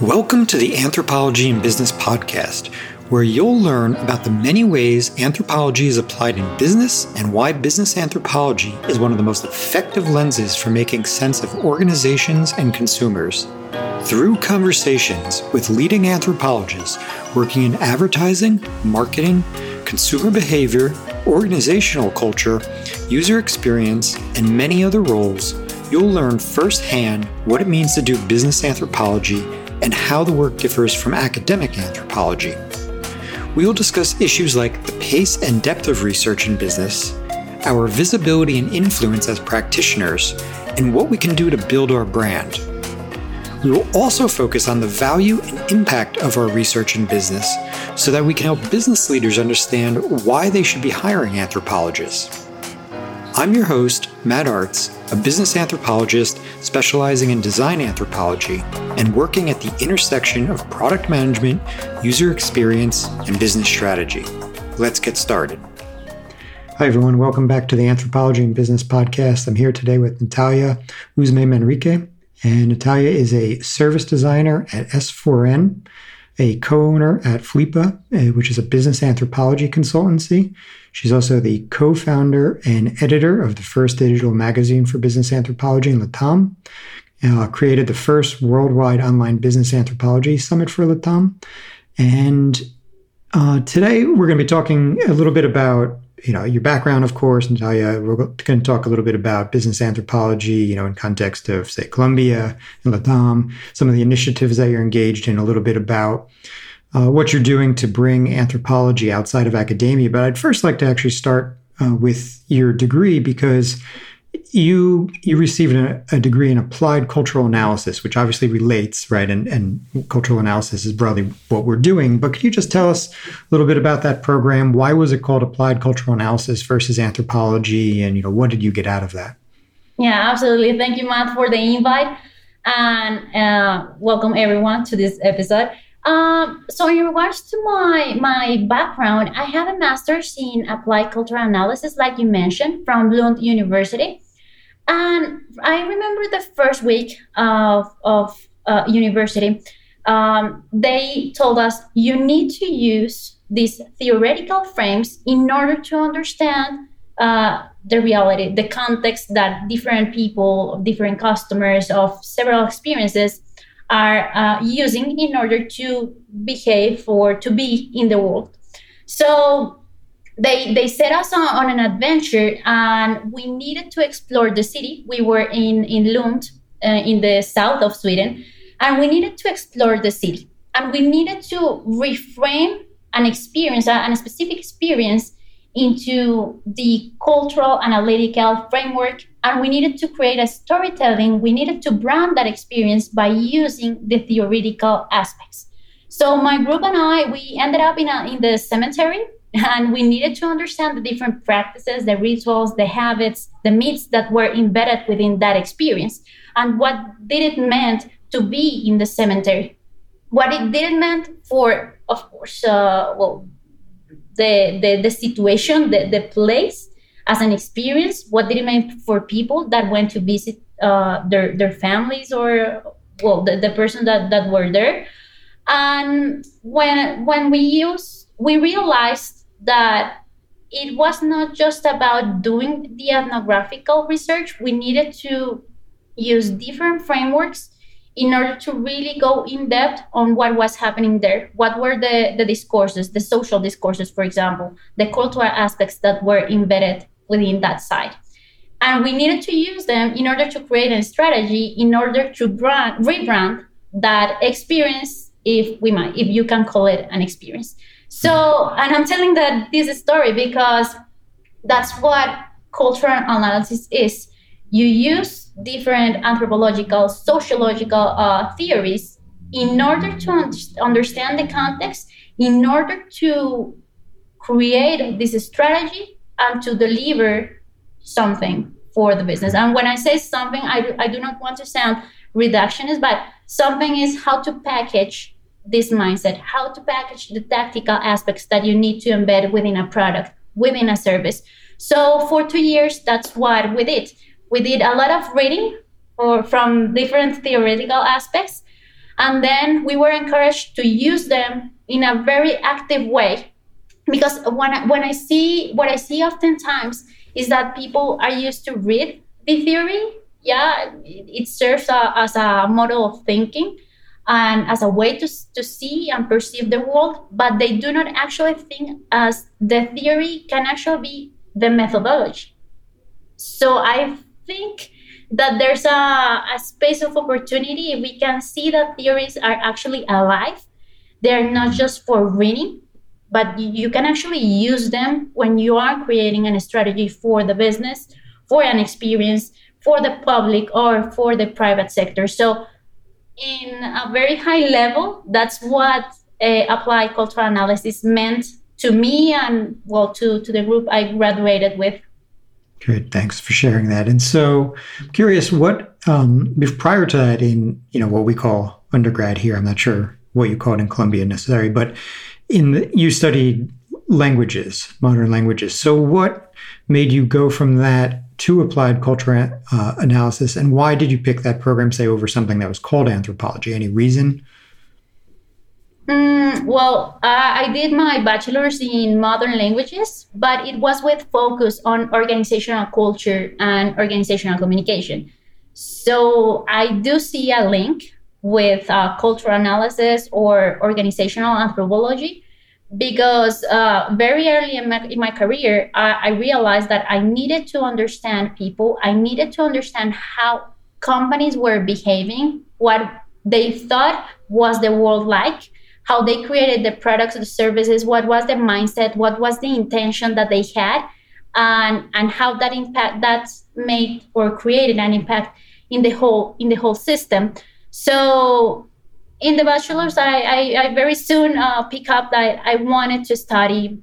Welcome to the Anthropology and Business podcast, where you'll learn about the many ways anthropology is applied in business and why business anthropology is one of the most effective lenses for making sense of organizations and consumers. Through conversations with leading anthropologists working in advertising, marketing, consumer behavior, organizational culture, user experience, and many other roles, you'll learn firsthand what it means to do business anthropology and how the work differs from academic anthropology. We will discuss issues like the pace and depth of research in business, our visibility and influence as practitioners, and what we can do to build our brand. We will also focus on the value and impact of our research in business so that we can help business leaders understand why they should be hiring anthropologists. I'm your host, Matt Artz, a business anthropologist specializing in design anthropology and working at the intersection of product management, user experience, and business strategy. Let's get started. Hi, everyone. Welcome back to the Anthropology and Business Podcast. I'm here today with Natalia Uzme Manrique. And Natalia is a service designer at S4N, a co owner at FLIPA, uh, which is a business anthropology consultancy. She's also the co founder and editor of the first digital magazine for business anthropology in Latam. Uh, created the first worldwide online business anthropology summit for Latam. And uh, today we're going to be talking a little bit about you know your background, of course, Natalia. We're going to talk a little bit about business anthropology, you know, in context of say Colombia and Latam, some of the initiatives that you're engaged in, a little bit about uh, what you're doing to bring anthropology outside of academia. But I'd first like to actually start uh, with your degree because you you received a, a, degree in applied cultural analysis, which obviously relates, right? And, and cultural analysis is broadly what we're doing. But could you just tell us a little bit about that program? Why was it called applied cultural analysis versus anthropology? And you know, what did you get out of that? Yeah, absolutely. Thank you, Matt, for the invite, and uh, welcome everyone to this episode. Um, so in regards to my my background, I have a master's in applied cultural analysis, like you mentioned, from Lund University. And I remember the first week of of uh, university, um, they told us you need to use these theoretical frames in order to understand uh, the reality, the context that different people, different customers of several experiences are uh, using in order to behave or to be in the world. So they they set us on, on, an adventure, and we needed to explore the city. We were in in Lund, uh, in the south of Sweden, and we needed to explore the city, and we needed to reframe an experience, uh, a specific experience, into the cultural analytical framework and we needed to create a storytelling. We needed to brand that experience by using the theoretical aspects. So my group and i we ended up in, a, in the cemetery and we needed to understand the different practices the rituals the habits the myths that were embedded within that experience and what did it meant to be in the cemetery what it didn't meant for of course uh, well the, the, the situation, the, the place as an experience. What did it mean for people that went to visit uh, their, their families or, well, the, the person that, that were there. And when, when we use, we realized that it was not just about doing the ethnographical research. We needed to use different frameworks in order to really go in depth on what was happening there. What were the, the discourses, the social discourses, for example, the cultural aspects that were embedded within that site. And we needed to use them in order to create a strategy in order to brand, rebrand that experience, if we might, if you can call it an experience. So, and I'm telling that this story because that's what cultural analysis is. You use different anthropological, sociological uh, theories in order to un- understand the context, in order to create this strategy and to deliver something for the business. And when I say something, I do, I do not want to sound reductionist, but something is how to package this mindset, how to package the tactical aspects that you need to embed within a product, within a service. So for two years, that's what we did we did a lot of reading or from different theoretical aspects And then we were encouraged to use them in a very active way. Because when I, when I see what I see oftentimes is that people are used to read the theory. Yeah, it serves a, as a model of thinking and as a way to, to see and perceive the world, but they do not actually think as the theory can actually be the methodology. So I think that there's a, a space of opportunity we can see that theories are actually alive. They're not just for reading, but you can actually use them when you are creating a strategy for the business, for an experience, for the public, or for the private sector. So in a very high level, that's what uh, applied cultural analysis meant to me and well to, to the group I graduated with. Good, thanks for sharing that. And so, I'm curious, what um, prior to that, in you know what we call undergrad here, I'm not sure what you call it in Colombia necessarily, but in the, you studied languages, modern languages. So, what made you go from that to applied culture uh, analysis, and why did you pick that program, say, over something that was called anthropology? Any reason? Mm, well, uh, I did my bachelor's in modern languages, but it was with focus on organizational culture and organizational communication. So I do see a link with uh, cultural analysis or organizational anthropology because uh, very early in my, in my career, I, I realized that I needed to understand people. I needed to understand how companies were behaving, what they thought was the world like, how they created the products, the services, what was the mindset, what was the intention that they had, and and how that impact that made or created an impact in the whole in the whole system. So in the bachelor's, I, I, I very soon uh, pick up that I wanted to study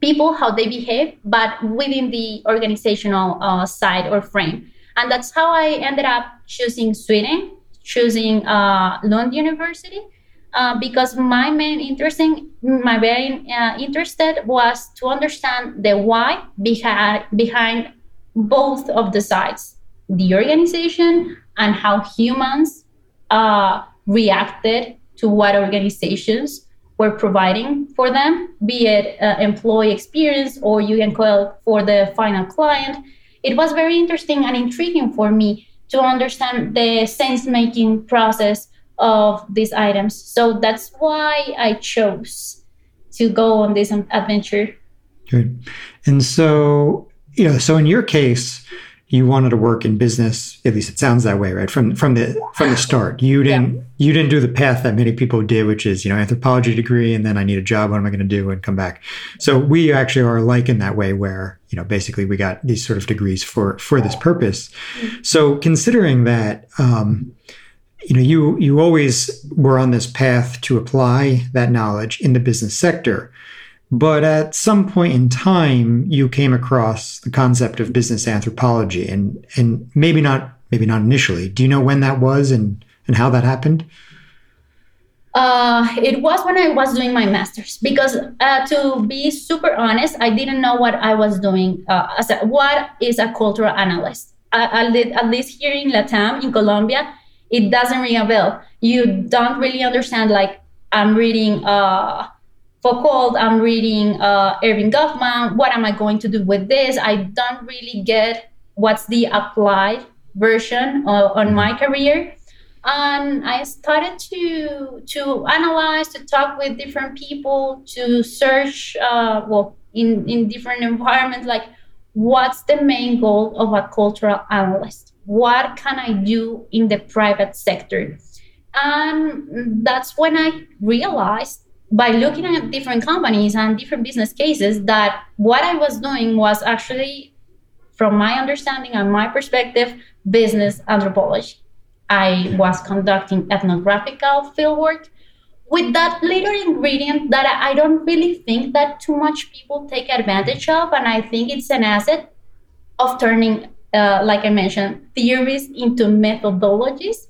people, how they behave, but within the organizational uh, side or frame. And that's how I ended up choosing Sweden, choosing uh, Lund University, uh, because my main interesting, my main uh, interested was to understand the why behind behind both of the sides, the organization and how humans uh, reacted to what organizations were providing for them, be it uh, employee experience or you can call for the final client. It was very interesting and intriguing for me to understand the sense making process of these items. So that's why I chose to go on this adventure. Good. And so, you know, so in your case, you wanted to work in business at least it sounds that way right? From from the from the start. You didn't yeah. you didn't do the path that many people did which is you know anthropology degree and then i need a job what am i going to do and come back. So we actually are alike in that way where you know basically we got these sort of degrees for for this purpose. So considering that um, you know you you always were on this path to apply that knowledge in the business sector but at some point in time, you came across the concept of business anthropology, and and maybe not maybe not initially. Do you know when that was and and how that happened? Uh, it was when I was doing my master's because, uh, to be super honest, I didn't know what I was doing. Uh, as a, what is a cultural analyst? at least here in Latam, in Colombia, it doesn't ring a bell. You don't really understand. Like I'm reading uh, Foucault, I'm reading uh, Erving Goffman. What am I going to do with this? I don't really get what's the applied version uh, on my career. And I started to to analyze, to talk with different people, to search, uh, well, in, in different environments, like what's the main goal of a cultural analyst? What can I do in the private sector? And that's when I realized by looking at different companies and different business cases that what I was doing was actually, from my understanding and my perspective, business anthropology. I was conducting ethnographical fieldwork with that little ingredient that I don't really think that too much people take advantage of, and I think it's an asset of turning, uh, like I mentioned, theories into methodologies.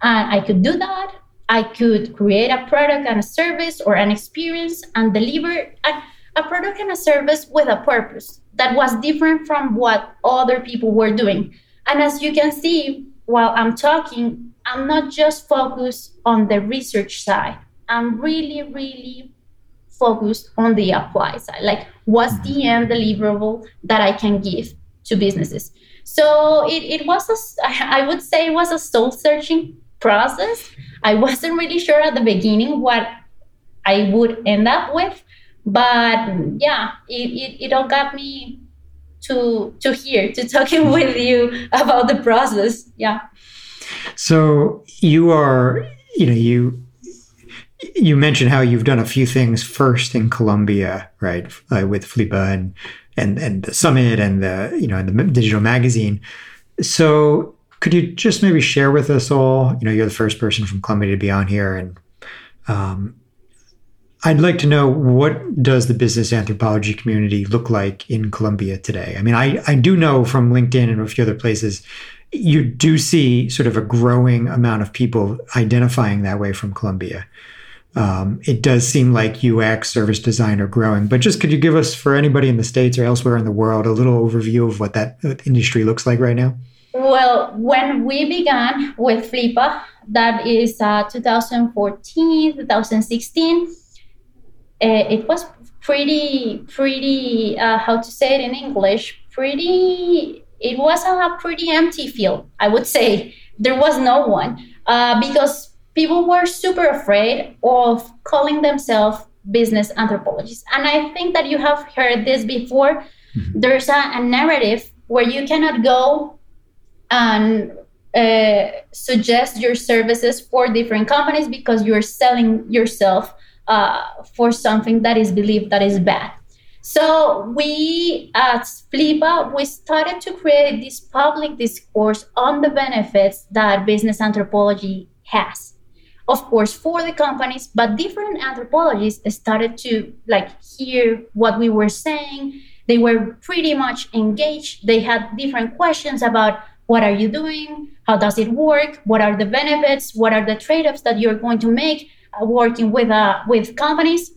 And I could do that I could create a product and a service or an experience and deliver a, a product and a service with a purpose that was different from what other people were doing. And as you can see, while I'm talking, I'm not just focused on the research side. I'm really, really focused on the apply side. Like, what's the mm-hmm. end deliverable that I can give to businesses? So it, it was, a, I would say, it was a soul searching process. I wasn't really sure at the beginning what I would end up with, but yeah, it, it, it all got me to to here to talking with you about the process. Yeah. So you are, you know, you you mentioned how you've done a few things first in Colombia, right, uh, with Flipa and and and the summit and the you know and the digital magazine. So could you just maybe share with us all? You know, you're the first person from Colombia to be on here, and um, I'd like to know what does the business anthropology community look like in Colombia today? I mean, I, I do know from LinkedIn and a few other places you do see sort of a growing amount of people identifying that way from Colombia. Um, it does seem like UX service design are growing, but just could you give us, for anybody in the States or elsewhere in the world, a little overview of what that industry looks like right now? Well, when we began with Flipa, that is uh, 2014, 2016, uh, it was pretty, pretty, uh, how to say it in English, pretty it was a pretty empty field, I would say. There was no one uh, because people were super afraid of calling themselves business anthropologists. And I think that you have heard this before. Mm-hmm. There's a, a, narrative where you cannot go and uh, suggest your services for different companies because you're selling yourself uh, for something that is believed that is bad. So we at Flipa, we started to create this public discourse on the benefits that business anthropology has. Of course, for the companies, but different anthropologists started to like hear what we were saying. They were pretty much engaged. They had different questions about what are you doing? How does it work? What are the benefits? What are the trade-offs that you're going to make uh, working with uh, with companies?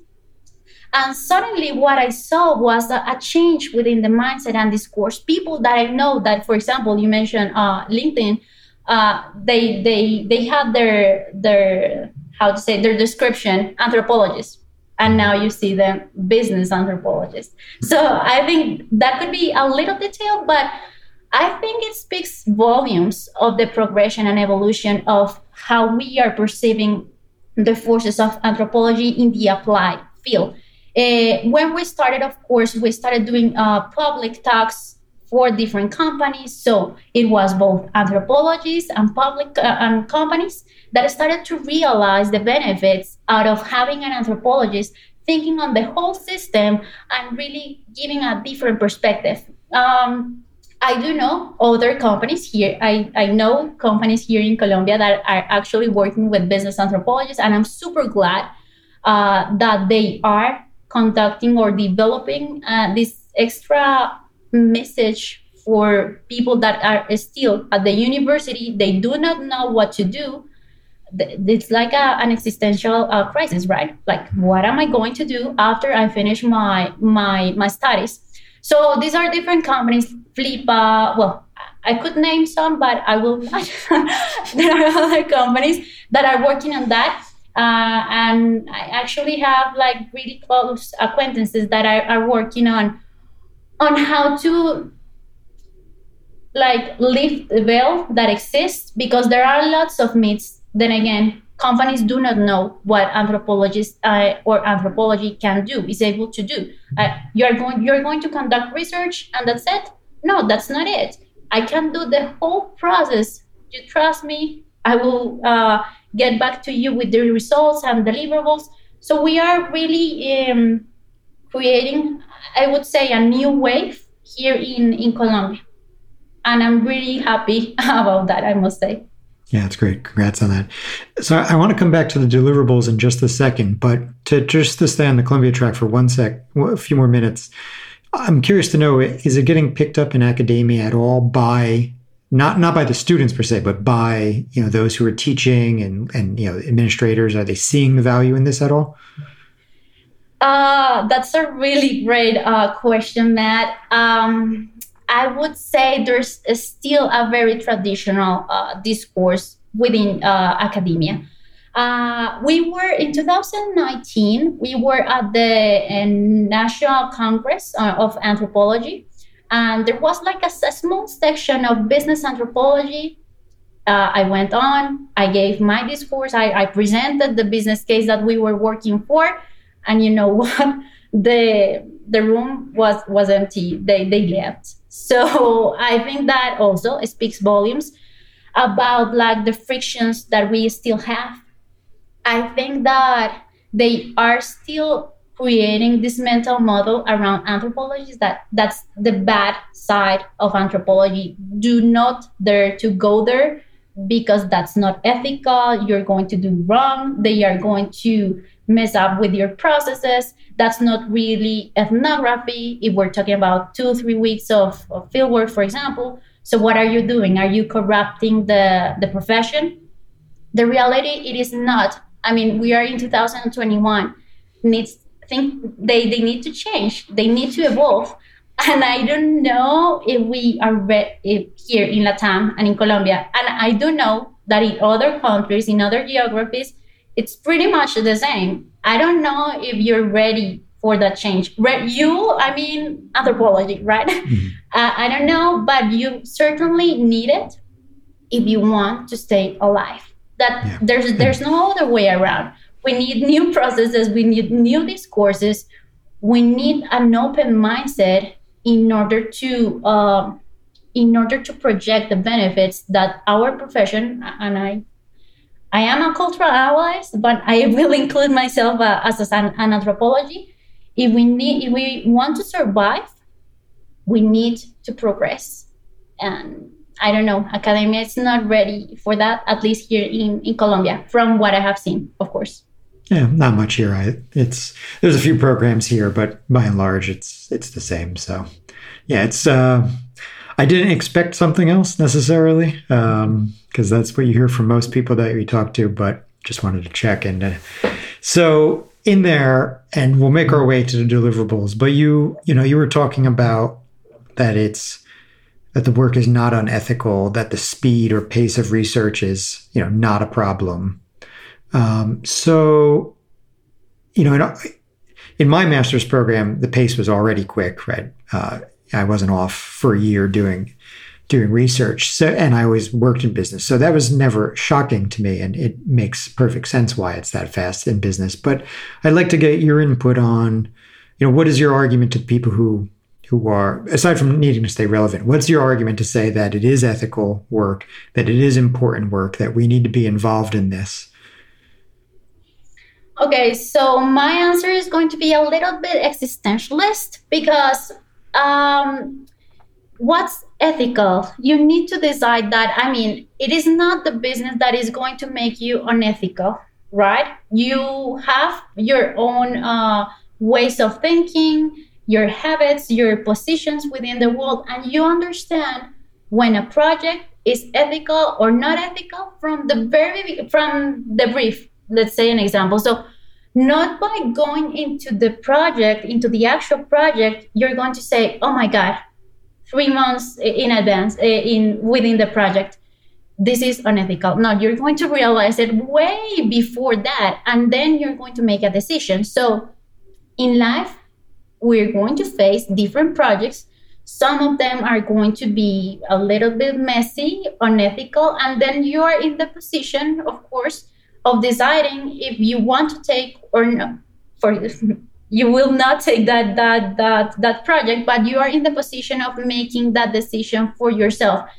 And suddenly, what I saw was a, a, change within the mindset and discourse. People that I know that, for example, you mentioned uh, LinkedIn, uh, they they they had their their how to say their description anthropologists, and now you see them business anthropologists. So I think that could be a little detail, but I think it speaks volumes of the progression and evolution of how we are perceiving the forces of anthropology in the applied field. Uh, when we started, of course, we started doing uh, public talks for different companies. So it was both anthropologists and public uh, and companies that started to realize the benefits out of having an anthropologist thinking on the whole system and really giving a different perspective. Um, I do know other companies here. I, I know companies here in Colombia that are actually working with business anthropologists, and I'm super glad uh, that they are conducting or developing uh, this extra message for people that are still at the university. They do not know what to do. It's like a, an existential uh, crisis right? Like what am i going to do after i finish my my my studies so these are different companies. Flipa well i could name some but i will not. There are other companies that are working on that. Uh, and I actually have like really close acquaintances that are, are working on on how to like lift the veil that exists because there are lots of myths. Then again, companies do not know what anthropologists uh, or anthropology can do is able to do. Uh, you're going you're going to conduct research and that's it. No, that's not it. I can do the whole process. You trust me. I will uh, get back to you with the results and deliverables. So we are really um, creating, I would say, a new wave here in, in Colombia. And I'm really happy about that, I must say. Yeah, it's great. Congrats on that. So I want to come back to the deliverables in just a second, but to just to stay on the Colombia track for one sec, a few more minutes. I'm curious to know: is it getting picked up in academia at all by not not by the students per se, but by you know those who are teaching and and you know administrators? Are they seeing the value in this at all? Uh, that's a really great uh, question, Matt. Um, I would say there's still a very traditional uh, discourse within uh, academia. Uh, we were in 2019, we were at the uh, National Congress uh, of Anthropology, and there was like a, a small section of business anthropology. Uh, I went on, I gave my discourse, I, I presented the business case that we were working for, and you know what? the the room was was empty. They they left. So I think that also speaks volumes about like the frictions that we still have I think that they are still creating this mental model around anthropology that that's the bad side of anthropology. Do not dare to go there because that's not ethical. You're going to do wrong. They are going to mess up with your processes. That's not really ethnography. If we're talking about two, three weeks of, of field work, for example. So what are you doing? Are you corrupting the, the profession? The reality, it is not I mean, we are in 2021. Needs think they they need to change. They need to evolve. And I don't know if we are re- if here in Latam and in Colombia. And I do know that in other countries, in other geographies, it's pretty much the same. I don't know if you're ready for that change. Re- you, I mean, anthropology, right? Mm-hmm. Uh, I don't know, but you certainly need it if you want to stay alive that yeah. there's there's no other way around we need new processes we need new discourses we need an open mindset in order to uh, in order to project the benefits that our profession and i i am a cultural ally but i will include myself uh, as an, an anthropology if we need if we want to survive we need to progress and I don't know, academia is not ready for that, at least here in, in Colombia, from what I have seen, of course. Yeah, not much here. I, it's there's a few programs here, but by and large, it's it's the same. So, yeah, it's. Uh, I didn't expect something else necessarily, because that's what you hear from most people that we talk to. But just wanted to check and so in there, and we'll make our way to the deliverables. But you, you know, you were talking about that it's that the work is not unethical, that the speed or pace of research is, you know, not a problem. Um, so, you know, in, in, my master's program, the pace was already quick, right? Uh, I wasn't off for a year doing doing research, so and I always worked in business, so that was never shocking to me, and it makes perfect sense why it's that fast in business. But I'd like to get your input on, you know, what is your argument to people who who are, aside from needing to stay relevant, what's your argument to say that it is ethical work, that it is important work, that we need to be involved in this? Okay, so my answer is going to be a little bit existentialist because um, what's ethical? You need to decide that, I mean, it is not the business that is going to make you unethical, right? You have your own uh, ways of thinking your habits, your positions within the world, and you understand when a project is ethical or not ethical from the very from the brief. Let's say an example. So not by going into the project, into the actual project, you're going to say, "Oh my God, three months in advance in within the project." This is unethical. No, you're going to realize it way before that, and then you're going to make a decision. So, in life, we're going to face different projects. Some of them are going to be a little bit messy, unethical, and then you are in the position, of course, of deciding if you want to take or not. For you will not take that that that that project, but you are in the position of making that decision for yourself.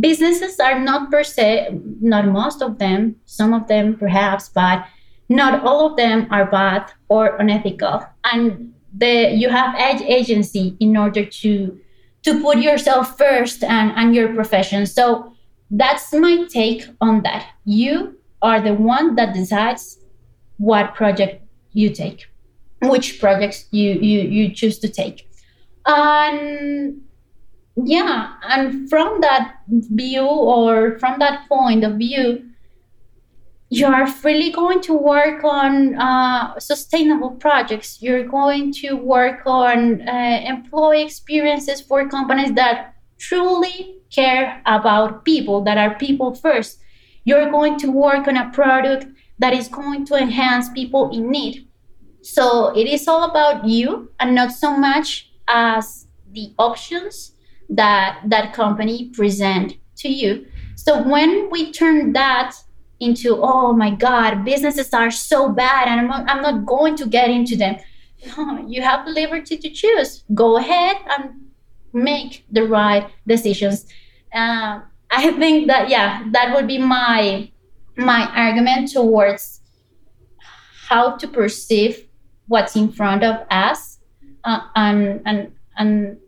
Businesses are not per se, not most of them, some of them perhaps, but not all of them are bad or unethical. And the you have edge agency in order to to put yourself first and and your profession so that's my take on that you are the one that decides what project you take which projects you you you choose to take and yeah and from that view or from that point of view you're freely going to work on uh, sustainable projects. You're going to work on uh, employee experiences for companies that truly care about people, that are people first. you're going to work on a product that is going to enhance people in need. So it is all about you and not so much as the options that that company present to you. So when we turn that into, oh my God, businesses are so bad and I'm not, I'm not going to get into them. You have the liberty to choose. Go ahead and make the right decisions. Uh, I think that, yeah, that would be my my argument towards how to perceive what's in front of us uh, and and and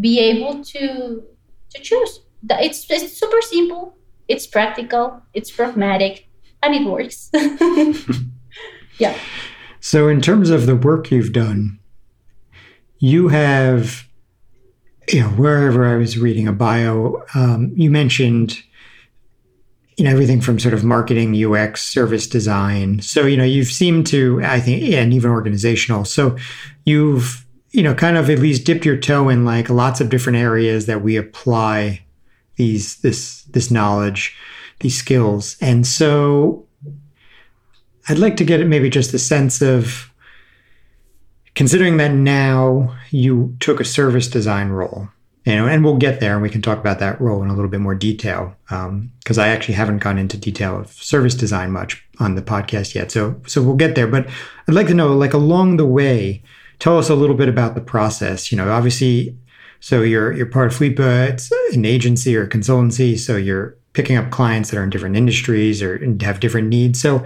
be able to to choose. It's, it's super simple it's practical it's pragmatic and it works. Yeah. So in terms of the work you've done you have you know wherever i was reading a bio um, you mentioned you know everything from sort of marketing ux service design. So you know you've seemed to i think yeah, and even organizational. So you've you know kind of at least dipped your toe in like lots of different areas that we apply these this this knowledge these skills. And so i'd like to get maybe just a sense of considering that now you took a service design role know, and we'll get there and we can talk about that role in a little bit more detail because um, I actually haven't gone into detail of service design much on the podcast yet. So, so we'll get there. But I'd like to know, like along the way, tell us a little bit about the process. You know, obviously, so you're you're part of Flipa, it's an agency or consultancy, so you're picking up clients that are in different industries or have different needs. So,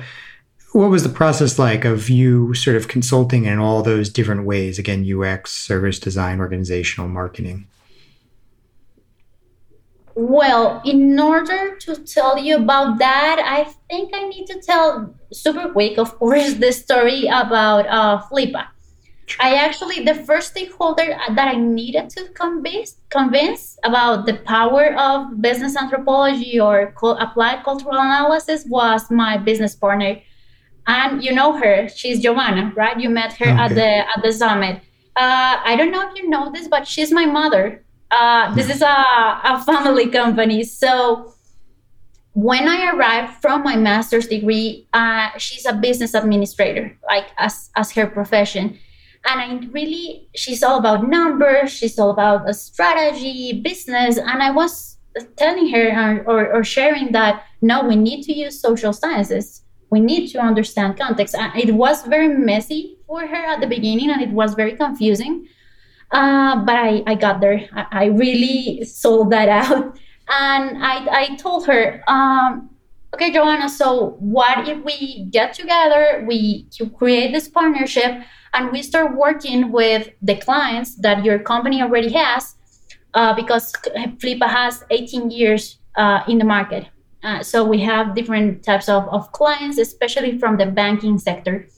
what was the process like of you sort of consulting in all those different ways? Again, UX, service design, organizational, marketing. Well, in order to tell you about that, I think I need to tell super quick, of course, the story about uh, Flipa. I actually, the first stakeholder that I needed to convince, convince about the power of business anthropology or co- applied cultural analysis was my business partner. And you know her, she's Giovanna, right? You met her okay. at the at the summit. Uh, I don't know if you know this, but she's my mother. Uh, this is a, a family company. So when I arrived from my master's degree, uh, she's a business administrator, like as, as her profession. And I really, she's all about numbers, she's all about a strategy, business. And I was telling her or, or, or sharing that no, we need to use social sciences. We need to understand context. And it was very messy for her at the beginning and it was very confusing. Uh, but I, I got there. I, I, really sold that out. And I, I told her, um, okay, Giovanna, so what if we get together, we create this partnership, and we start working with the clients that your company already has? Uh, because Flipa has 18 years uh, in the market. Uh, so we have different types of, of clients, especially from the banking sector.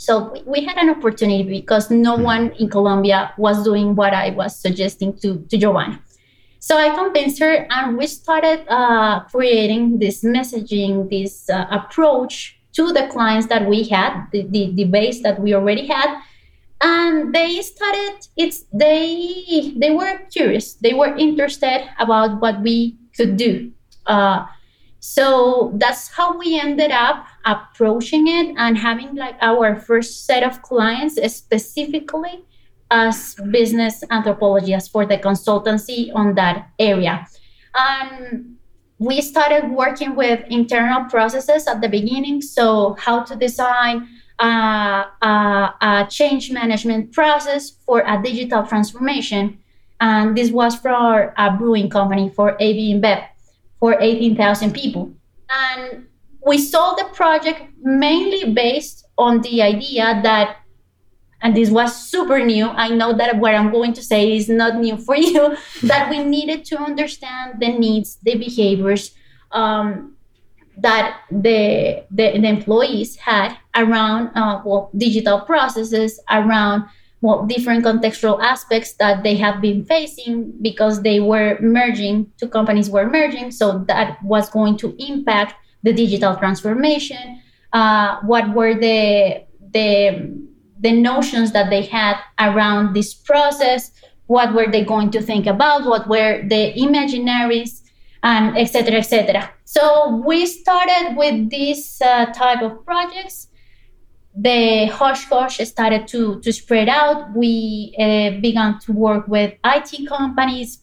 So we had an opportunity because no hmm. one in Colombia was doing what I was suggesting to, to Giovanna. So I convinced her, and we started uh, creating this messaging, this uh, approach to the clients that we had, the, the, the base that we already had. And they started, it's they they were curious, they were interested about what we could do. Uh, so that's how we ended up approaching it and having like our first set of clients specifically as business anthropologists for the consultancy on that area. And we started working with internal processes at the beginning. So, how to design a, a, a change management process for a digital transformation. And this was for a brewing company for AB InBev for 18,000 people. And we sold the project mainly based on the idea that, and this was super new. I know that what I'm going to say is not new for you, that we needed to understand the needs, the behaviors um, that the, the, the, employees had around uh, well, digital processes, around well, different contextual aspects that they have been facing because they were merging, two companies were merging. So that was going to impact the digital transformation. Uh, what were the, the, the notions that they had around this process? What were they going to think about? What were the imaginaries? and etc etc so we started with this uh, type of projects the hush hush started to, to spread out we uh, began to work with it companies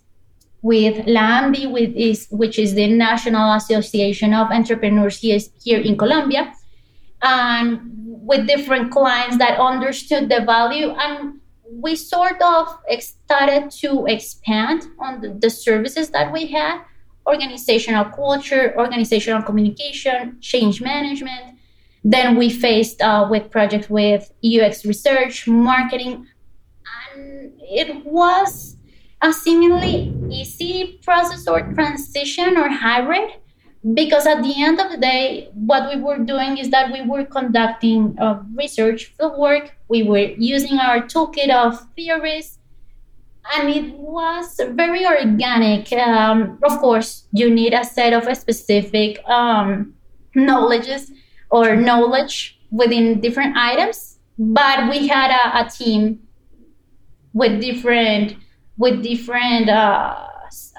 with La ANDI, with is, which is the National Association of Entrepreneurs here, here in Colombia, and with different clients that understood the value. And we sort of started to expand on the, the services that we had organizational culture, organizational communication, change management. Then we faced uh, with projects with UX research, marketing, and it was a seemingly easy process or transition or hybrid because at the end of the day what we were doing is that we were conducting uh, research field work. We were using our toolkit of theories and it was very organic. Um, of course you need a set of specific um, knowledges or knowledge within different items but we had a, a team with different with different uh,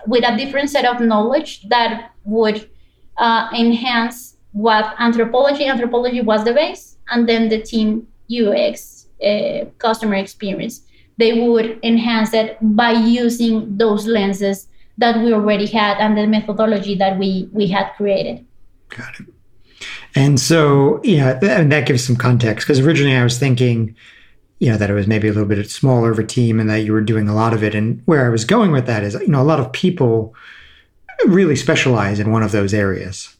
with a different set of knowledge that would uh, enhance what anthropology anthropology was the base and then the team ux uh, customer experience. They would enhance it by using those lenses that we already had and the methodology that we we had created. Got it and so yeah that, that gives some context because originally i was thinking you know that it was maybe a little bit smaller of a team and that you were doing a lot of it. And where i was going with that is you know a lot of people really specialize in one of those areas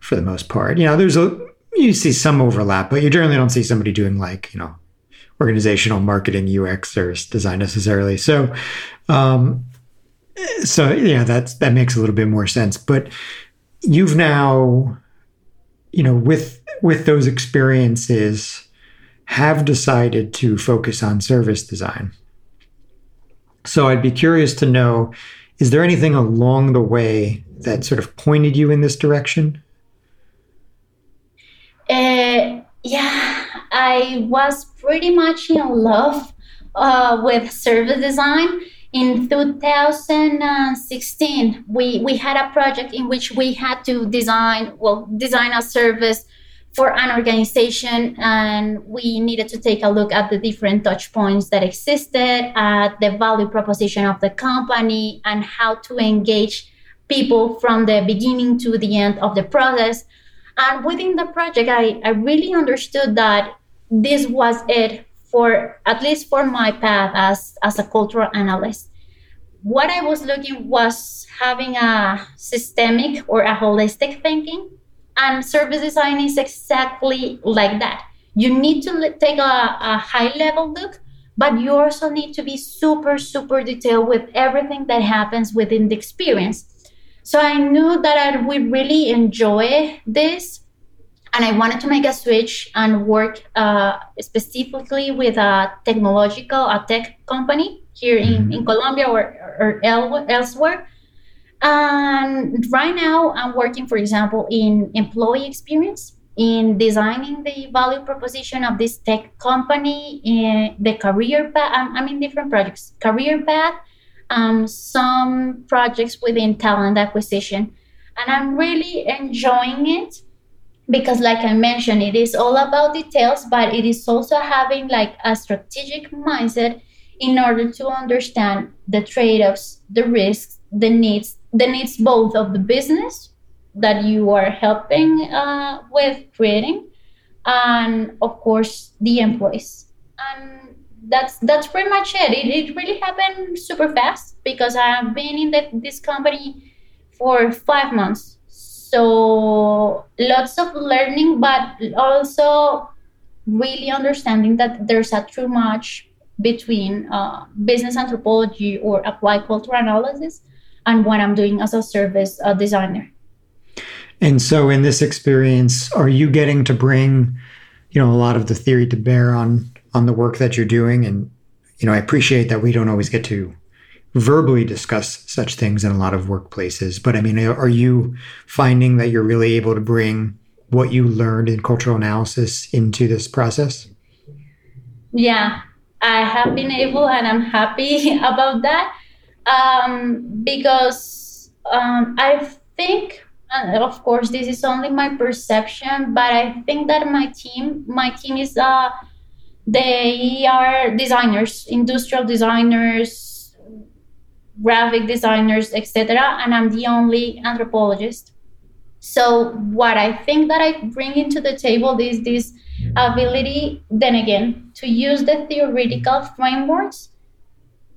for the most part. You know there's a you see some overlap but you generally don't see somebody doing like you know organizational marketing ux or design necessarily. So um so yeah that's that makes a little bit more sense. But you've now you know with with those experiences have decided to focus on service design. So I'd be curious to know is there anything along the way that sort of pointed you in this direction? Uh, yeah, I was pretty much in love uh, with service design. In 2016, we, we had a project in which we had to design, well, design a service for an organization and we needed to take a look at the different touch points that existed at the value proposition of the company and how to engage people from the beginning to the end of the process. And within the project i, I really understood that this was it for at least for my path as, as a cultural analyst what i was looking was having a systemic or a holistic thinking and service design is exactly like that. You need to take a, a high level look, but you also need to be super, super detailed with everything that happens within the experience. So I knew that I would really enjoy this. And I wanted to make a switch and work uh, specifically with a technological, a tech company here in, mm-hmm. in Colombia or, or elsewhere and right now, I'm working, for example, in employee experience, in designing the value proposition of this tech company, in the career path. I'm, I'm in different projects, career path, um, some projects within talent acquisition. And I'm really enjoying it because, like I mentioned, it is all about details, but it is also having like a strategic mindset in order to understand the trade offs, the risks, the needs the needs both of the business that you are helping uh, with creating and of course the employees and that's that's pretty much it. it it really happened super fast because i've been in the, this company for five months so lots of learning but also really understanding that there's a true match between uh, business anthropology or applied cultural analysis and what I'm doing as a service uh, designer. And so, in this experience, are you getting to bring, you know, a lot of the theory to bear on on the work that you're doing? And you know, I appreciate that we don't always get to verbally discuss such things in a lot of workplaces. But I mean, are you finding that you're really able to bring what you learned in cultural analysis into this process? Yeah, I have been able, and I'm happy about that um, because um, I think, and of course, this is only my perception, but I think that my team, my team is, uh, they are designers, industrial designers, graphic designers, etc., and I'm the only anthropologist. So what I think that I bring into the table is this ability, then again, to use the theoretical frameworks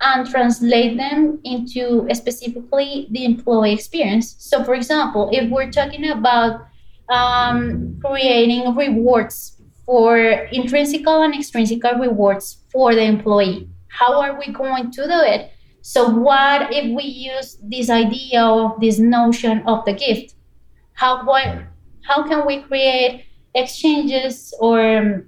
and translate them into specifically the employee experience. So, for example, if we're talking about um, creating rewards for intrinsic and extrinsic rewards for the employee, how are we going to do it? So, what if we use this idea of this notion of the gift? How what, how can we create exchanges or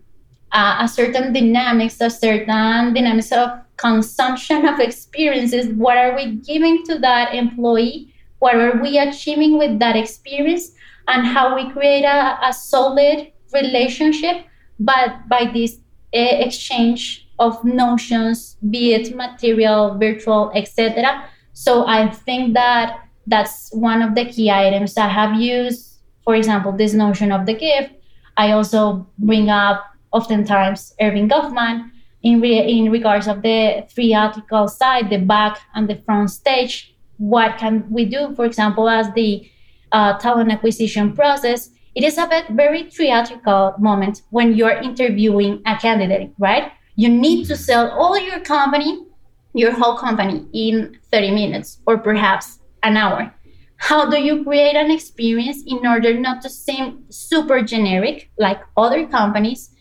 uh, a certain dynamics, a certain dynamics of consumption of experiences. What are we giving to that employee? What are we achieving with that experience? And how we create a, a solid relationship, but by this uh, exchange of notions, be it material, virtual, etc. So I think that that's one of the key items I have used. For example, this notion of the gift. I also bring up oftentimes Erving Goffman in, re- in regards of the theatrical side, the back and the front stage. What can we do, for example, as the uh, talent acquisition process? It is a very theatrical moment when you're interviewing a candidate, right? You need to sell all your company, your whole company, in 30 minutes or perhaps an hour. How do you create an experience in order not to seem super generic like other companies,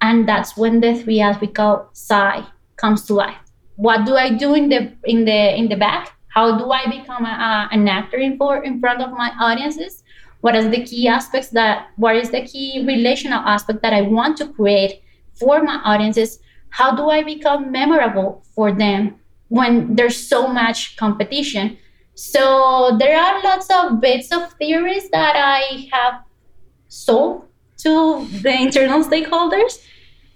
and that's when the theatrical side comes to life. What do i do in the in the in the back? How do i become a, a, an actor in, for, in front of my audiences? What is the key aspects that what is the key relational aspect that i want to create for my audiences how do i become memorable for them when there's so much competition? So there are lots of bits of theories that i have sold to the internal stakeholders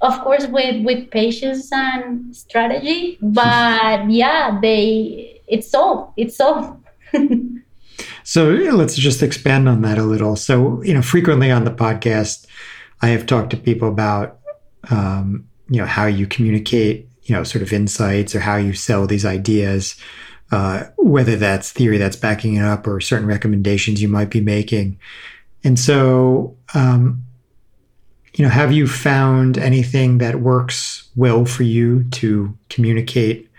of course with with patience and strategy but yeah they it's all it's all so let's just expand on that a little. So you know frequently on the podcast i have talked to people about um, you know how you communicate you know sort of insights or how you sell these ideas uh, whether that's theory that's backing it up or certain recommendations you might be making and so um, you know, have you found anything that works well for you to communicate,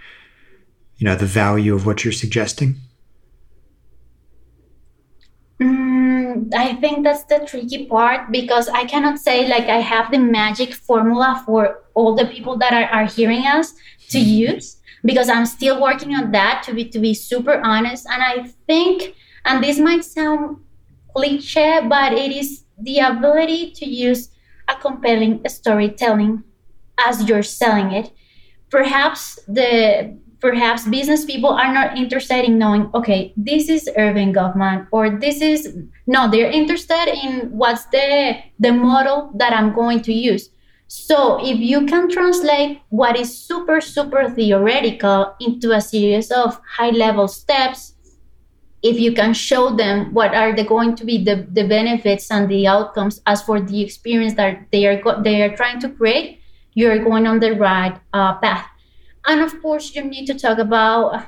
you know, the value of what you're suggesting? Mm, I think that's the tricky part because I cannot say like I have the magic formula for all the people that are, are hearing us to mm-hmm. use because I'm still working on that to be to be super honest. And I think, and this might sound cliche, but it is the ability to use a compelling storytelling as you're selling it perhaps the perhaps business people are not interested in knowing okay this is Erving Goffman or this is no they're interested in what's the the model that i'm going to use. So if you can translate what is super super theoretical into a series of high level steps if you can show them what are the going to be the, the benefits and the outcomes as for the experience that they are they are trying to create you're going on the right uh, path and of course you need to talk about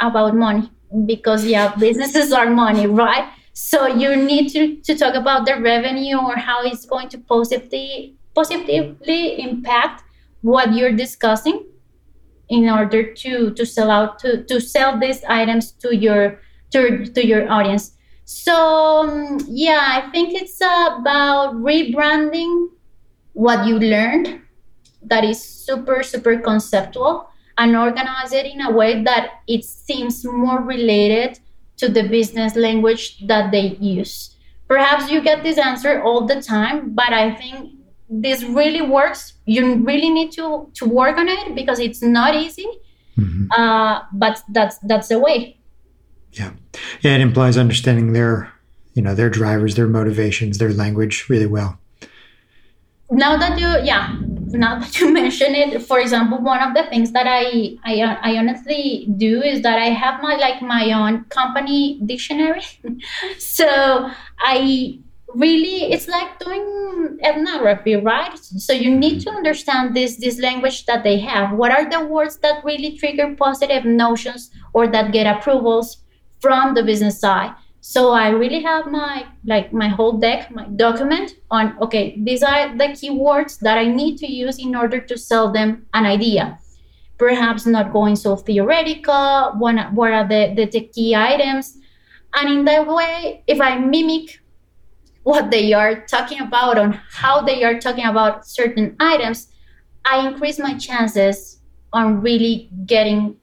about money because yeah businesses are money right so you need to, to talk about the revenue or how it's going to positively positively impact what you're discussing in order to to sell out to to sell these items to your to, to your audience. So, um, yeah, I think it's about rebranding what you learned that is super, super conceptual and organize it in a way that it seems more related to the business language that they use. Perhaps you get this answer all the time, but I think this really works. You really need to to work on it because it's not easy. Mm-hmm. Uh, but that's that's the way. Yeah. Yeah, it implies understanding their, you know, their drivers, their motivations, their language really well. Now that you, yeah, now that you mention it, for example, one of the things that I, I I honestly do is that I have my like my own company dictionary. so I really it's like doing ethnography right? So you need to understand this this language that they have. What are the words that really trigger positive notions or that get approvals from the business side so i really have my like my whole deck my document on okay these are the keywords that i need to use in order to sell them an idea. Perhaps not going so theoretical what, what are the, the, the key items. And in that way if i mimic what they are talking about on how they are talking about certain items i increase my chances on really getting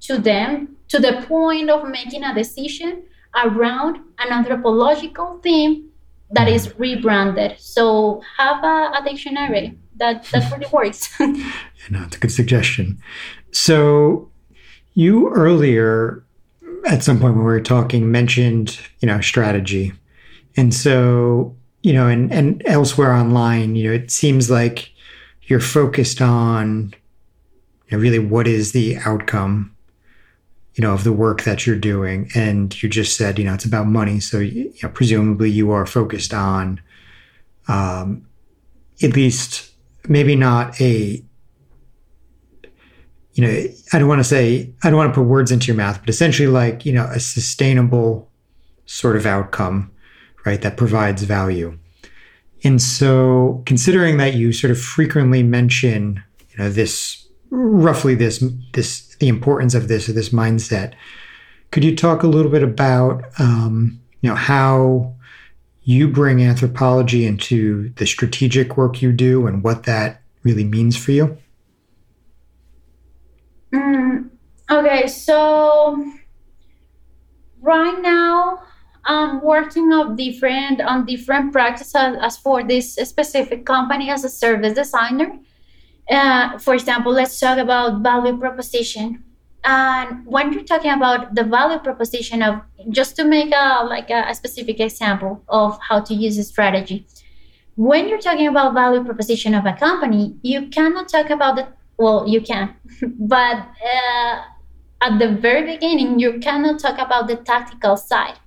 to them to the point of making a decision around an anthropological theme that is mm-hmm. rebranded. So have a, a dictionary that that really works. Yeah, no, it's a good suggestion. So you earlier at some point when we were talking mentioned you know strategy. And so, you know, and, and elsewhere online, you know, it seems like you're focused on you know, really what is the outcome, you know, of the work that you're doing. And you just said, you know, it's about money. So, you know, presumably you are focused on um, at least maybe not a you know, I don't want to say, I don't want to put words into your mouth, but essentially like, you know, a sustainable sort of outcome right? That provides value. And so, considering that you sort of frequently mention, you know, this roughly this this the importance of this this mindset, could you talk a little bit about, um, you know, how you bring anthropology into the strategic work you do and what that really means for you? Mm, okay, so right now I'm working on different on different practices as for this specific company as a service designer. Uh, for example, let's talk about value proposition. And when you're talking about the value proposition of just to make a like a, a specific example of how to use a strategy, when you're talking about value proposition of a company, you cannot talk about the well, you can, but uh, at the very beginning, you cannot talk about the tactical side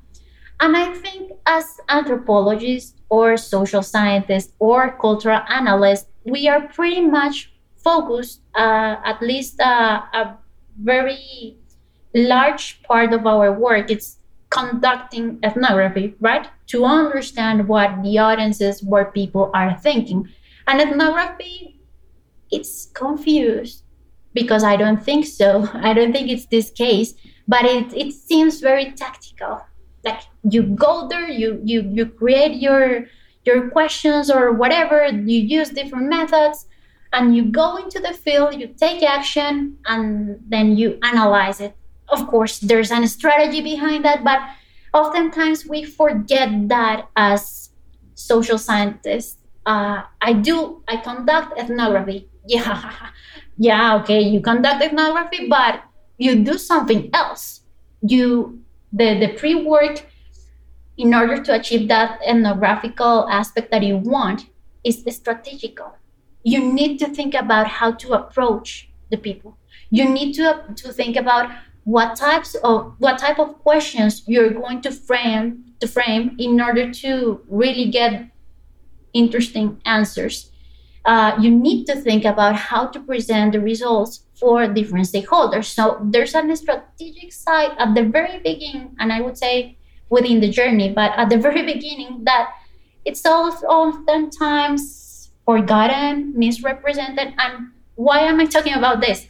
and I think as anthropologists or social scientists or cultural analysts, we are pretty much focused, uh, at least uh, a very large part of our work, it's conducting ethnography, right? To understand what the audiences, what people are thinking. And ethnography, it's confused because I don't think so. I don't think it's this case, but it, it seems very tactical like you go there you you you create your your questions or whatever you use different methods and you go into the field you take action and then you analyze it. Of course there's a strategy behind that but oftentimes we forget that as social scientists. Uh, i do i conduct ethnography. Yeah yeah okay you conduct ethnography but you do something else. You the, the pre-work in order to achieve that ethnographical aspect that you want is strategical. You need to think about how to approach the people. You need to, to think about what types of what type of questions you're going to frame to frame in order to really get interesting answers. Uh, you need to think about how to present the results for different stakeholders. So there's a strategic side at the very beginning, and I would say within the journey, but at the very beginning that it's all oftentimes forgotten, misrepresented. And why am I talking about this?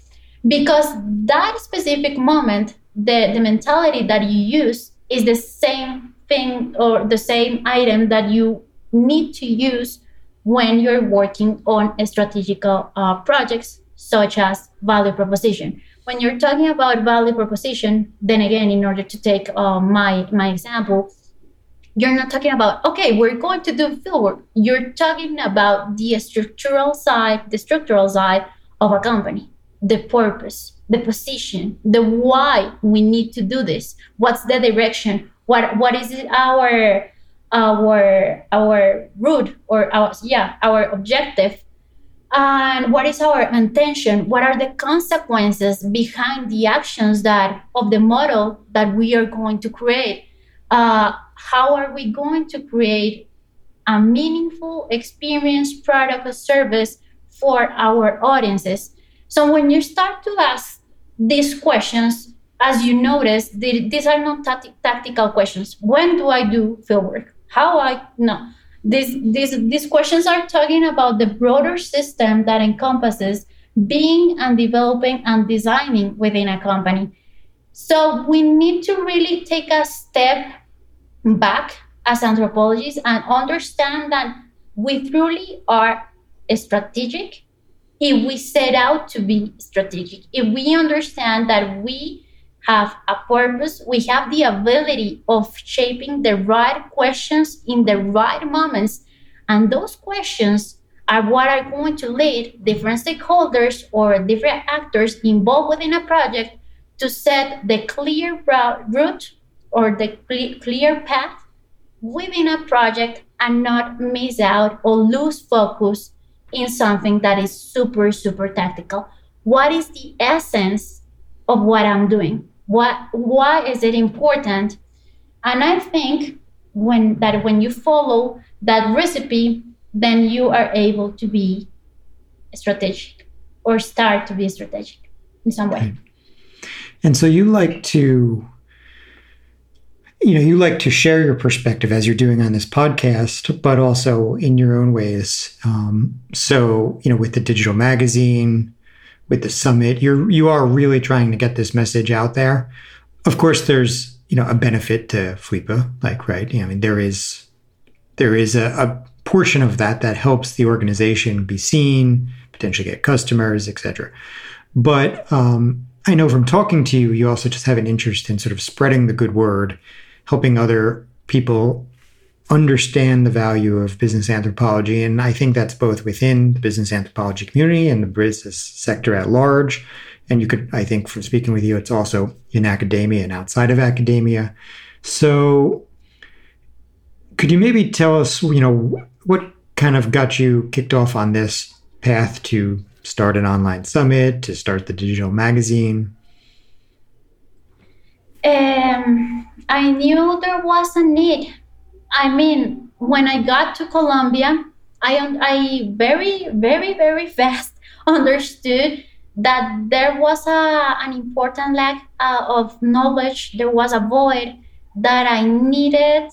Because that specific moment, the, the mentality that you use is the same thing or the same item that you need to use when you're working on strategical uh, projects such as value proposition. When you're talking about value proposition, then again, in order to take uh, my my example, you're not talking about okay, we're going to do fieldwork. You're talking about the structural side, the structural side of a company, the purpose, the position, the why we need to do this. What's the direction? What what is it our our our route or our yeah our objective and what is our intention? What are the consequences behind the actions that of the model that we are going to create? Uh, how are we going to create a meaningful experience product or service for our audiences? So when you start to ask these questions as you notice these are not tactical questions. When do i do field work? How i know these, these, these questions are talking about the broader system that encompasses being and developing and designing within a company. So we need to really take a step back as anthropologists and understand that we truly are strategic if we set out to be strategic. If we understand that we have a purpose, we have the ability of shaping the right questions in the right moments. And those questions are what are going to lead different stakeholders or different actors involved within a project to set the clear route or the clear path within a project and not miss out or lose focus in something that is super, super tactical. What is the essence of what I'm doing? What why is it important? And i think when that when you follow that recipe then you are able to be strategic or start to be strategic in some way. And so you like to you know you like to share your perspective as you're doing on this podcast but also in your own ways. Um, so you know with the digital magazine with the summit. You're you are really trying to get this message out there. Of course, there's you know a benefit to FLIPA, like right. I mean, there is there is a, a portion of that that helps the organization be seen, potentially get customers, etc. But um, I know from talking to you, you also just have an interest in sort of spreading the good word, helping other people understand the value of business anthropology. And I think that's both within the business anthropology community and the business sector at large. And you could, I think, from speaking with you, it's also in academia and outside of academia. So, could you maybe tell us, you know, what kind of got you kicked off on this path to start an online summit, to start the digital magazine? Um, I knew there was a need I mean, when I got to Colombia, I I very very very fast understood that there was a, an important lack uh, of knowledge. There was a void that I needed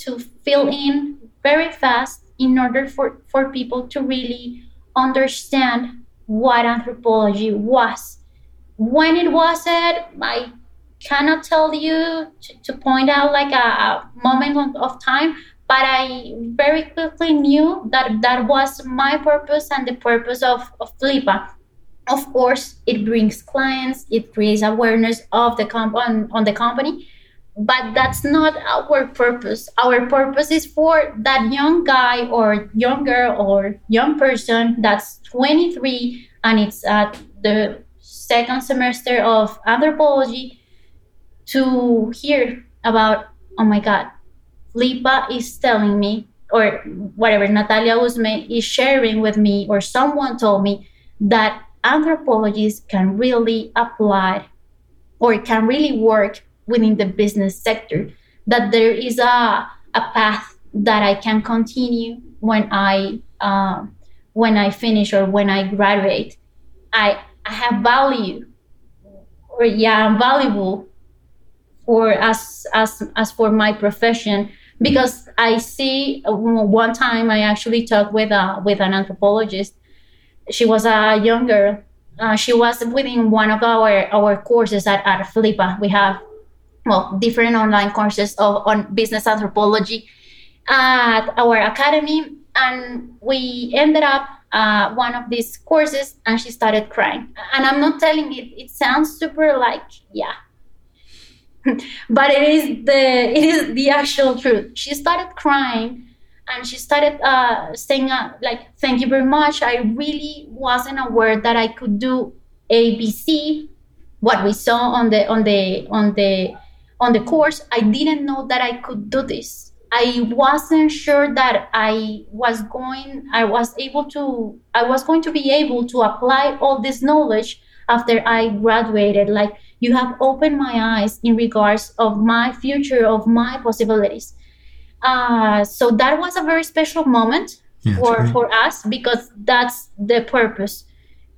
to fill in very fast in order for, for people to really understand what anthropology was. When it wasn't, I cannot tell you to, to point out like a, a moment of time but i very quickly knew that that was my purpose and the purpose of, of FLIPA. Of course, it brings clients, it creates awareness of the comp- on, on the company, but that's not our purpose. Our purpose is for that young guy or young girl or young person that's 23 and it's at the second semester of anthropology to hear about, oh my God, FLIPA is telling me, or whatever, Natalia Usme is sharing with me, or someone told me that anthropologists can really apply or can really work within the business sector, that there is a, a path that I can continue when I uh, when I finish or when I graduate. I, I have value or yeah, I'm valuable for as as as for my profession because I see uh, one time I actually talked with a with an anthropologist. She was a young girl. Uh, she was within one of our our courses at at FLIPA. We have well different online courses of on business anthropology at our academy, and we ended up uh, one of these courses, and she started crying. And I'm not telling it; it sounds super like yeah but it is the it is the actual truth. She started crying and she started uh, saying uh, like thank you very much i really wasn't aware that i could do abc what we saw on the on the on the on the course i didn't know that i could do this I wasn't sure that I was going, I was able to, I was going to be able to apply all this knowledge after I graduated. Like you have opened my eyes in regards of my future, of my possibilities. Uh, so that was a very special moment yeah, for, for us because that's the purpose.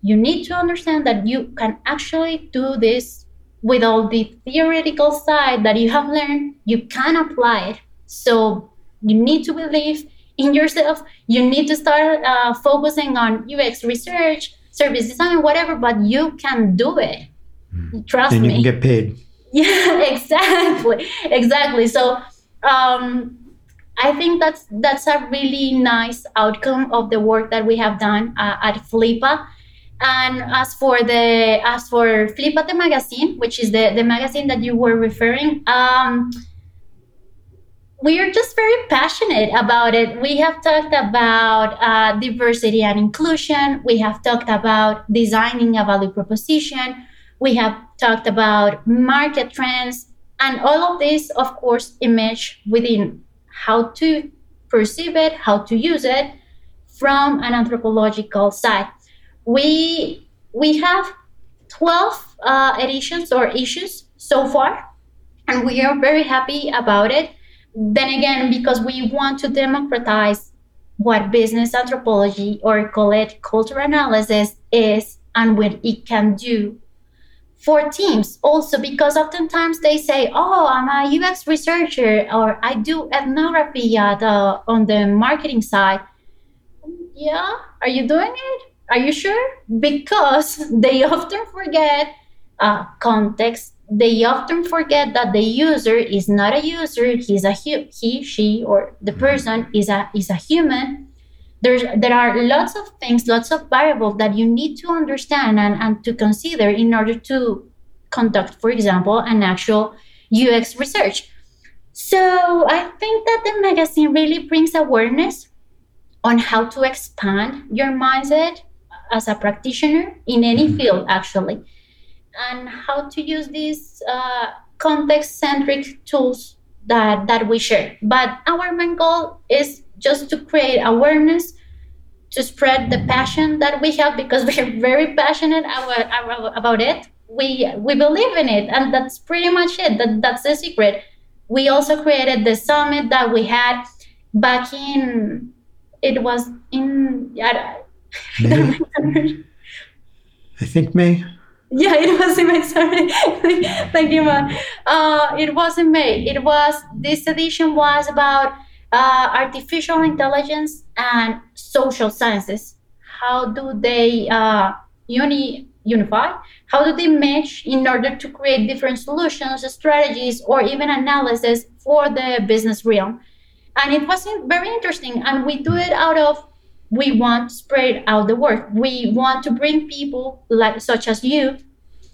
You need to understand that you can actually do this with all the theoretical side that you have learned, you can apply it. So you need to believe in yourself. You need to start uh, focusing on UX research, service design, whatever, but you can do it. Mm. Trust and me. you can get paid. Yeah, exactly. Exactly. So um, I think that's that's a really nice outcome of the work that we have done uh, at Flipa and as for the as for Flipate magazine, which is the the magazine that you were referring, um, we are just very passionate about it. We have talked about uh, diversity and inclusion. We have talked about designing a value proposition. We have talked about market trends, and all of this, of course, image within how to perceive it, how to use it from an anthropological side. We we have 12 uh, editions or issues so far and we are very happy about it. Then again because we want to democratize what business anthropology or call it cultural analysis is and what it can do for teams also because oftentimes they say oh i'm a ux researcher or i do ethnography at, uh, on the marketing side yeah are you doing it are you sure? Because they often forget uh, context. They often forget that the user is not a user. He's a hu- he, she, or the person is a is a human. There's there are lots of things, lots of variables that you need to understand and, and to consider in order to conduct, for example, an actual UX research. So I think that the magazine really brings awareness on how to expand your mindset as a practitioner in any mm-hmm. field actually and how to use these uh, context centric tools that that we share but our main goal is just to create awareness to spread the passion that we have because we're very passionate about, about it we we believe in it and that's pretty much it that, that's the secret we also created the summit that we had back in it was in May? I think May. Yeah, it was in May. Sorry. Thank you, man. Uh, it was in May. It was, this edition was about uh, artificial intelligence and social sciences. How do they uh, uni- unify? How do they match in order to create different solutions, strategies, or even analysis for the business realm? And it was very interesting. And we do it out of we want to spread out the work. We want to bring people like such as you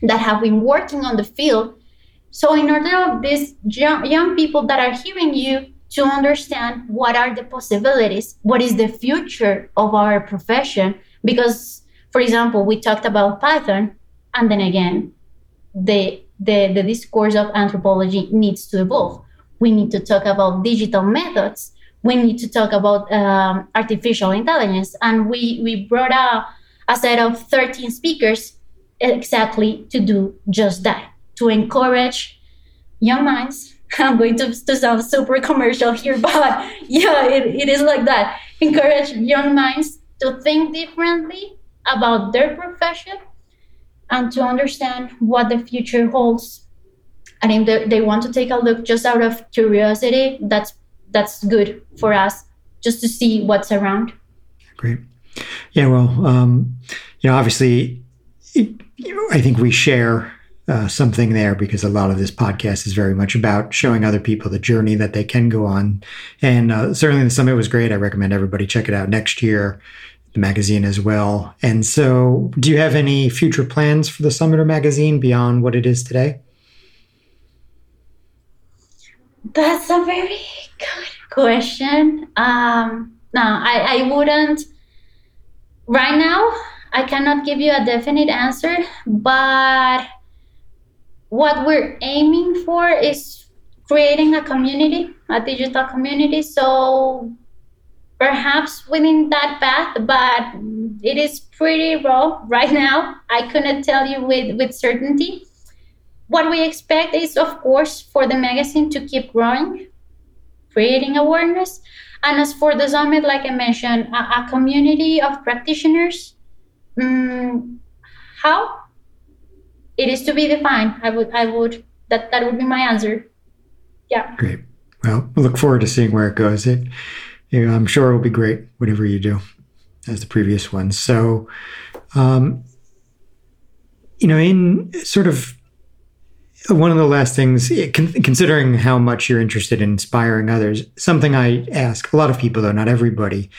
that have been working on the field. So in order of these young people that are hearing you to understand what are the possibilities, what is the future of our profession. Because, for example, we talked about Python, and then again, the the, the discourse of anthropology needs to evolve. We need to talk about digital methods we need to talk about um, artificial intelligence. And we, we brought a, a set of 13 speakers exactly to do just that, to encourage young minds. I'm going to, to sound super commercial here, but yeah, it, it is like that. Encourage young minds to think differently about their profession and to understand what the future holds. And if they, they want to take a look just out of curiosity, that's that's good for us just to see what's around. Great. Yeah. Well, um, you know, obviously, it, you know, I think we share uh, something there because a lot of this podcast is very much about showing other people the journey that they can go on. And uh, certainly the summit was great. I recommend everybody check it out next year, the magazine as well. And so, do you have any future plans for the summit or magazine beyond what it is today? That's a very good question. Um, no, I, I wouldn't. Right now, I cannot give you a definite answer, but what we're aiming for is creating a community, a digital community. So perhaps within that path, but it is pretty raw right now. I couldn't tell you with, with certainty. What we expect is, of course, for the magazine to keep growing, creating awareness. And as for the summit, like I mentioned, a, a community of practitioners. Um, how? It is to be defined. I would, I would, that, that would be my answer. Yeah. Great. Well, we look forward to seeing where it goes. It, you know, I'm sure it will be great, whatever you do, as the previous ones. So, um, you know, in sort of one of the last things, considering how much you're interested in inspiring others, something I ask a lot of people, though not everybody,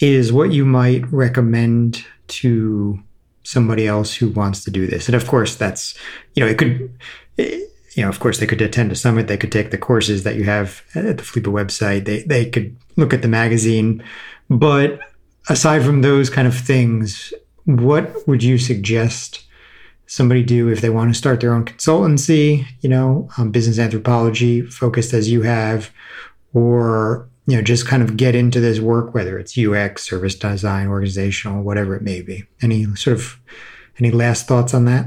is what you might recommend to somebody else who wants to do this. And of course, that's, you know, it could, you know, of course, they could attend a summit. They could take the courses that you have at the FLIPA website. They they could look at the magazine. But aside from those kind of things, what would you suggest somebody do if they want to start their own consultancy? You know, um, business anthropology focused as you have, or you know, just kind of get into this work, whether it's UX, service design, organizational, whatever it may be. Any sort of any last thoughts on that?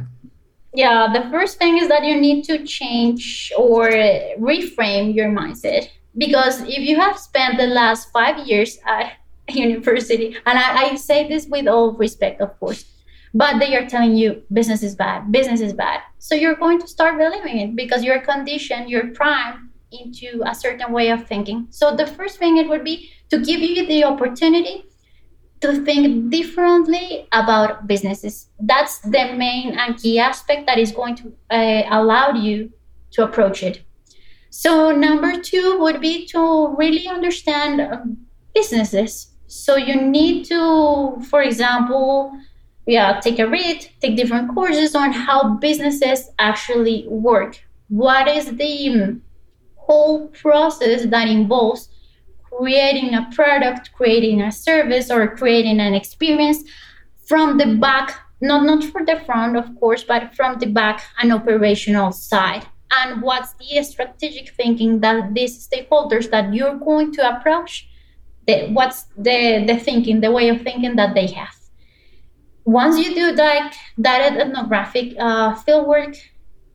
Yeah, the first thing is that you need to change or reframe your mindset. Because if you have spent the last five years at university, and I, I say this with all respect, of course, but they are telling you business is bad, business is bad. So you're going to start believing it because you're conditioned, you're primed into a certain way of thinking. So the first thing it would be to give you the opportunity to think differently about businesses. That's the main and key aspect that is going to uh, allow you to approach it. So, number two would be to really understand um, businesses. So, you need to, for example, yeah, take a read, take different courses on how businesses actually work. What is the whole process that involves creating a product, creating a service, or creating an experience from the back, not, not for the front, of course, but from the back and operational side. And what's the strategic thinking that these stakeholders that you're going to approach, the, what's the, the thinking, the way of thinking that they have. Once you do that, that ethnographic uh, fieldwork,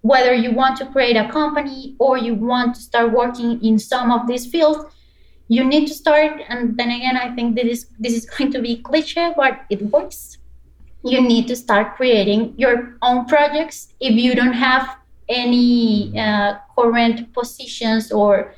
whether you want to create a company or you want to start working in some of these fields, you need to start and then again i think this is this is going to be cliche but it works. You need to start creating your own projects. If you don't have any uh, current positions or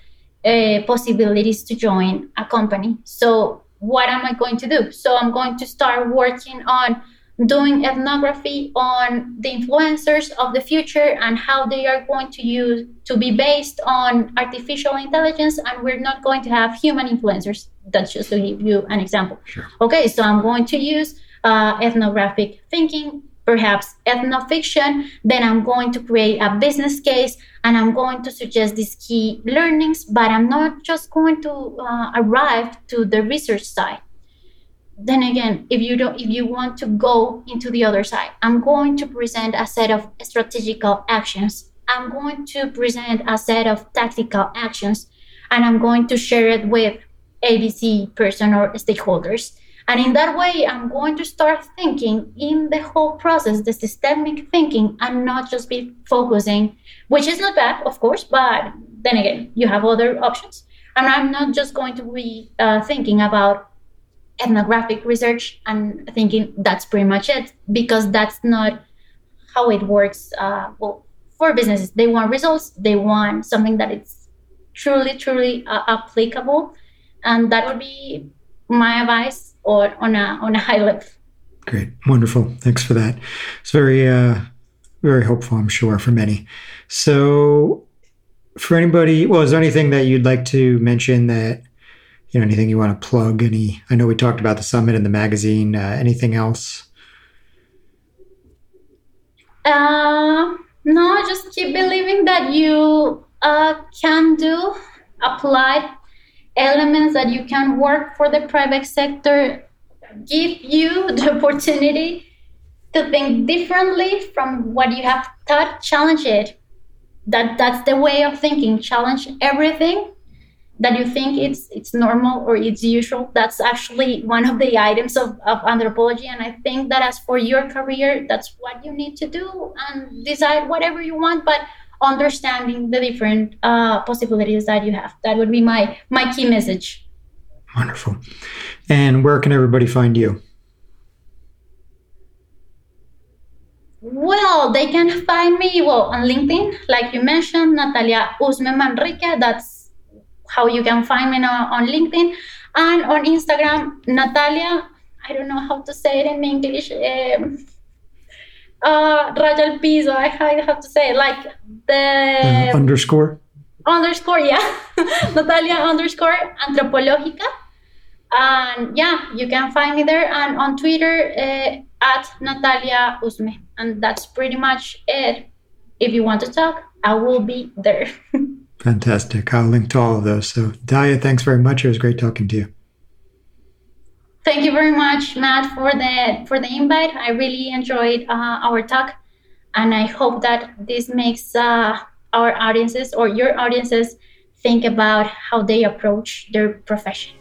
uh, possibilities to join a company so what am i going to do? So i'm going to start working on doing ethnography on the influencers of the future and how they are going to use to be based on artificial intelligence and we're not going to have human influencers. That's just to give you an example. Sure. okay so i'm going to use uh, ethnographic thinking perhaps ethnofiction. Then i'm going to create a business case and i'm going to suggest these key learnings but i'm not just going to uh, arrive to the research side then again if you don't if you want to go into the other side i'm going to present a set of strategical actions. I'm going to present a set of tactical actions and i'm going to share it with abc person or stakeholders. And in that way i'm going to start thinking in the whole process the systemic thinking and not just be focusing which is not bad of course but then again you have other options. And i'm not just going to be uh, thinking about ethnographic research and thinking that's pretty much it because that's not how it works uh, well for businesses. They want results they want something that is truly truly uh, applicable and that would be my advice or on a on a high level. Great. Wonderful. Thanks for that. It's very uh very hopeful i'm sure for many. So for anybody well is there anything that you'd like to mention that you know anything you want to plug any i know we talked about the summit and the magazine uh, anything else uh, no just keep believing that you uh, can do apply elements that you can work for the private sector give you the opportunity to think differently from what you have thought challenge it that that's the way of thinking. Challenge everything that you think it's it's normal or it's usual. That's actually one of the items of, of anthropology. And I think that as for your career, that's what you need to do and decide whatever you want, but understanding the different uh, possibilities that you have. That would be my my key message. Wonderful. And where can everybody find you? Well, they can find me well on LinkedIn, like you mentioned, Natalia Usme Manrique. That's how you can find me now on LinkedIn, and on Instagram, Natalia. I don't know how to say it in English. Um, uh, Raya piso. I have to say it, like the uh, underscore. Underscore, yeah, Natalia underscore Antropológica and yeah, you can find me there and on Twitter uh, at Natalia Usme. And that's pretty much it. If you want to talk, I will be there. Fantastic. I'll link to all of those. So, Dalia, thanks very much. It was great talking to you. Thank you very much, Matt, for the for the invite. I really enjoyed uh, our talk, and I hope that this makes uh, our audiences or your audiences think about how they approach their profession.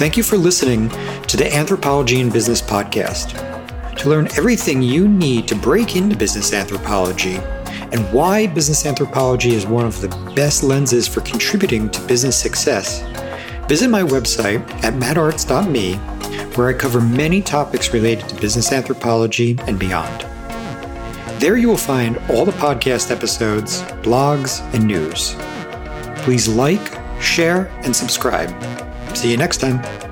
Thank you for listening to the Anthropology and Business podcast. To learn everything you need to break into business anthropology and why business anthropology is one of the best lenses for contributing to business success, visit my website at mattartz.me, where I cover many topics related to business anthropology and beyond. There you will find all the podcast episodes, blogs, and news. Please like, share, and subscribe. See you next time.